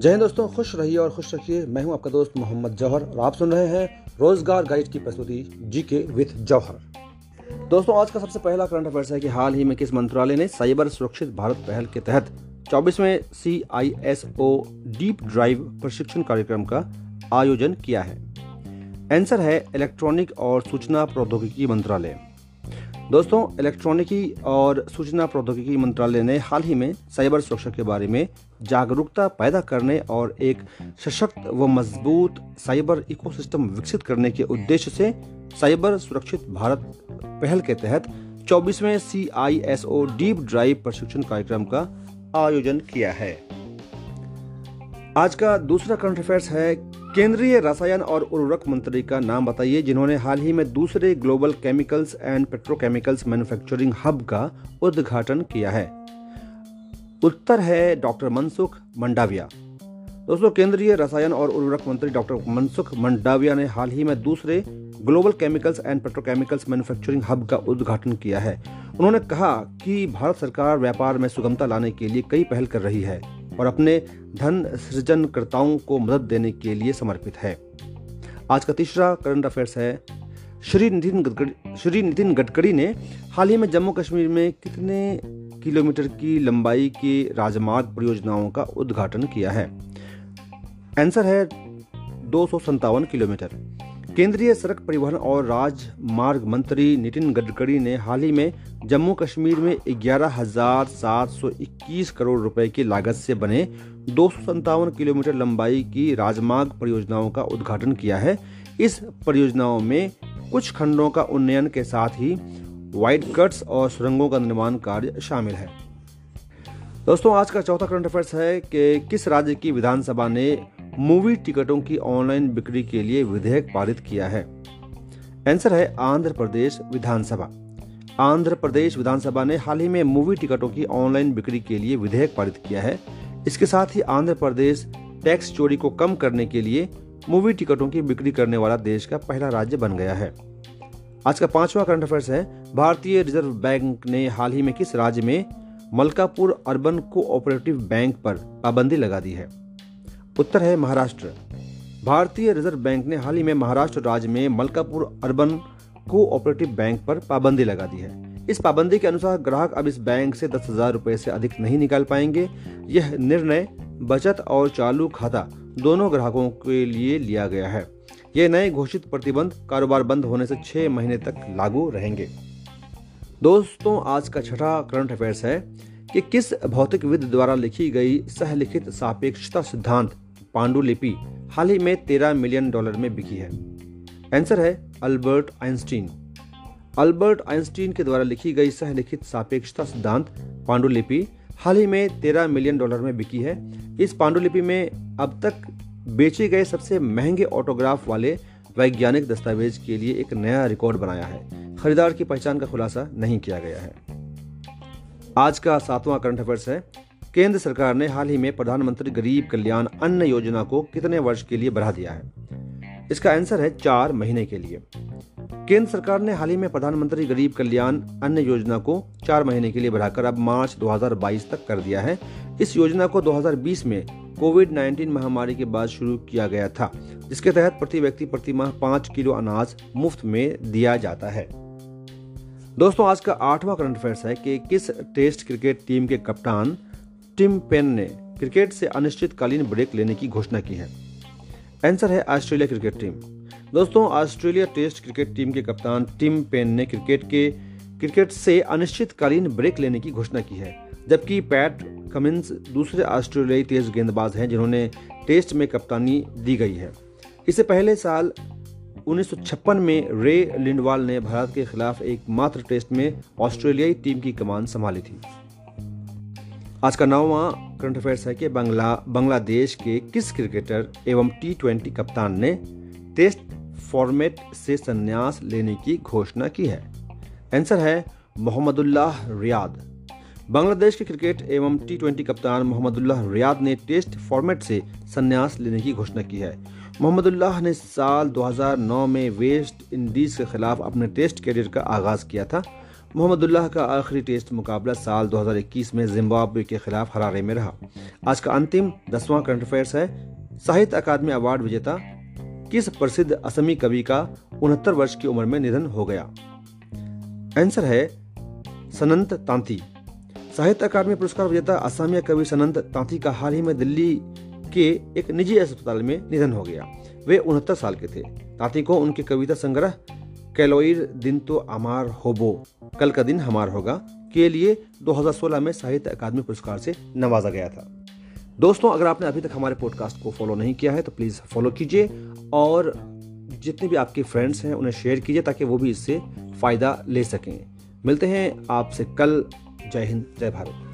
जय हिंद दोस्तों, खुश रहिए और खुश रखिए। मैं हूँ आपका दोस्त मोहम्मद जौहर और आप सुन रहे हैं रोज़गार गाइड की प्रस्तुति जी के विथ जौहर। दोस्तों, आज का सबसे पहला करंट अफेयर्स है कि हाल ही में किस मंत्रालय ने साइबर सुरक्षित भारत पहल के तहत चौबीसवें C I S O deep drive प्रशिक्षण कार्यक्रम का आयोजन किया है। आंसर है इलेक्ट्रॉनिक और सूचना प्रौद्योगिकी मंत्रालय। दोस्तों, इलेक्ट्रॉनिकी और सूचना प्रौद्योगिकी मंत्रालय ने हाल ही में साइबर सुरक्षा के बारे में जागरूकता पैदा करने और एक सशक्त व मज़बूत साइबर इकोसिस्टम विकसित करने के उद्देश्य से साइबर सुरक्षित भारत पहल के तहत 24वें C I S O deep drive प्रशिक्षण कार्यक्रम का आयोजन किया है। आज का दूसरा करंट अफेयर्स है केंद्रीय रसायन और उर्वरक मंत्री का नाम बताइए, जिन्होंने हाल ही में दूसरे global chemicals and petrochemicals manufacturing hub का उद्घाटन किया है। उत्तर है डॉक्टर मनसुख मंडाविया। दोस्तों, केंद्रीय रसायन और उर्वरक मंत्री डॉक्टर मनसुख मंडाविया ने हाल ही में दूसरे global chemicals and petrochemicals manufacturing hub का उद्घाटन किया है। उन्होंने कहा कि भारत सरकार व्यापार में सुगमता लाने के लिए कई पहल कर रही है। और अपने धन सृजनकर्ताओं को मदद देने के लिए समर्पित है। आज का तीसरा करंट अफेयर्स है। श्री नितिन गडकरी, श्री नितिन गडकरी ने हाल ही में जम्मू कश्मीर में कितने किलोमीटर की लंबाई की राजमार्ग परियोजनाओं का उद्घाटन किया है? आंसर है दो किलोमीटर। केंद्रीय सड़क परिवहन और राजमार्ग मंत्री नितिन गडकरी ने हाल ही में जम्मू कश्मीर में ग्यारह हज़ार सात सौ इक्कीस करोड़ रुपए की लागत से बने दो किलोमीटर लंबाई की राजमार्ग परियोजनाओं का उद्घाटन किया है। इस परियोजनाओं में कुछ खंडों का उन्नयन के साथ ही वाइड कट्स और सुरंगों का निर्माण कार्य शामिल है। दोस्तों, आज का चौथा करंट अफेयर्स है कि किस राज्य की विधानसभा ने मूवी टिकटों की ऑनलाइन बिक्री के लिए विधेयक पारित किया है। आंसर है आंध्र प्रदेश विधानसभा। आंध्र प्रदेश विधानसभा ने हाल ही में मूवी टिकटों की ऑनलाइन बिक्री के लिए विधेयक पारित किया है। इसके साथ ही आंध्र प्रदेश टैक्स चोरी को कम करने के लिए मूवी टिकटों की बिक्री करने वाला देश का पहला राज्य बन गया है। आज का पांचवा करंट अफेयर्स है, भारतीय रिज़र्व बैंक ने हाल ही में किस राज्य में मलकापुर अर्बन कोऑपरेटिव बैंक पर पाबंदी लगा दी है? उत्तर है महाराष्ट्र। भारतीय रिज़र्व बैंक ने हाल ही में महाराष्ट्र राज्य में मलकापुर अर्बन कोऑपरेटिव बैंक पर पाबंदी लगा दी है। इस पाबंदी के अनुसार ग्राहक अब इस बैंक से दस हज़ार रूपए से अधिक नहीं निकाल पाएँगे। यह निर्णय, बचत और चालू खाता दोनों ग्राहकों के लिए लिया गया है। यह नए घोषित प्रतिबंध कारोबार बंद होने से छह महीने तक लागू रहेंगे। दोस्तों, आज का छठा करंट अफेयर्स है। कि किस भौतिकविद द्वारा लिखी गई सहलिखित सापेक्षता सिद्धांत पांडुलिपि हाल ही में तेरह मिलियन डॉलर में बिकी है? आंसर है अल्बर्ट आइंस्टीन। अल्बर्ट आइंस्टीन के द्वारा लिखी गई सहलिखित सापेक्षता सिद्धांत पांडुलिपि हाल ही में तेरह मिलियन डॉलर में बिकी है। इस पांडुलिपि में अब तक बेचे गए सबसे महँगे ऑटोग्राफ वाले वैज्ञानिक दस्तावेज़ के लिए एक नया रिकॉर्ड बनाया है। खरीदार की पहचान का खुलासा नहीं किया गया है। आज का सातवां करंट अफेयर्स है। केंद्र सरकार ने हाल ही में प्रधानमंत्री गरीब कल्याण अन्न योजना को कितने वर्ष के लिए बढ़ा दिया है? इसका आंसर है चार महीने के लिए। केंद्र सरकार ने हाल ही में प्रधानमंत्री गरीब कल्याण अन्न योजना को चार महीने के लिए बढ़ाकर अब मार्च 2022 तक कर दिया है। इस योजना को 2020 में कोविड 19 महामारी के बाद शुरू किया गया था, जिसके तहत प्रति व्यक्ति प्रति माह पाँच किलो अनाज मुफ़्त में दिया जाता है। दोस्तों, आज का आठवां करंट अफेयर्स है कि किस टेस्ट क्रिकेट टीम के कप्तान टिम पेन ने क्रिकेट से अनिश्चितकालीन ब्रेक लेने की घोषणा की है। आंसर है ऑस्ट्रेलिया क्रिकेट टीम दोस्तों ऑस्ट्रेलिया टेस्ट क्रिकेट टीम के कप्तान टिम पेन ने क्रिकेट के क्रिकेट से अनिश्चितकालीन ब्रेक लेने की घोषणा की है। जबकि पैट कमिंस दूसरे ऑस्ट्रेलियाई तेज गेंदबाज हैं जिन्होंने टेस्ट में कप्तानी दी गई है। इससे पहले साल 1956 में रे लिंडवाल ने भारत के खिलाफ एक मात्र टेस्ट में ऑस्ट्रेलियाई टीम की कमान संभाली थी। आज का नौवा करंट अफेयर्स है कि बांग्ला, बांग्लादेश के किस क्रिकेटर एवं टी ट्वेंटी कप्तान ने टेस्ट फॉर्मेट से संन्यास लेने की घोषणा की है? आंसर है मोहम्मदुल्लाह रियाद। बांग्लादेश के क्रिकेट एवं टी ट्वेंटी कप्तान मोहम्मदुल्लाह रियाद ने टेस्ट फॉर्मेट से संन्यास लेने की घोषणा की है। मोहम्मदुल्लाह ने साल 2009 में वेस्ट इंडीज के खिलाफ अपने टेस्ट कैरियर का आगाज़ किया था। मोहम्मदुल्लाह का आखिरी टेस्ट मुकाबला साल 2021 में जिम्बाब्वे के खिलाफ हरारे में रहा। आज का अंतिम दसवां करंट अफेयर्स है। साहित्य अकादमी अवार्ड विजेता किस प्रसिद्ध असमी कवि का उनहत्तर वर्ष की उम्र में निधन हो गया? आंसर है सनंत तांती। साहित्य अकादमी पुरस्कार विजेता असमिया कवि सनंत तांती का हाल ही में दिल्ली के एक निजी अस्पताल में निधन हो गया। वे उनहत्तर साल के थे। तांती को उनके कविता संग्रह, कैलोइर दिन तो अमार होबो, कल का दिन हमार होगा, के लिए 2016 में साहित्य अकादमी पुरस्कार से नवाजा गया था। दोस्तों, अगर आपने अभी तक हमारे पॉडकास्ट को फॉलो नहीं किया है तो प्लीज़ फॉलो कीजिए और जितने भी आपके फ्रेंड्स हैं, उन्हें शेयर कीजिए ताकि वो भी इससे फ़ायदा ले सकें। मिलते हैं आपसे कल। जय हिंद, जय भारत।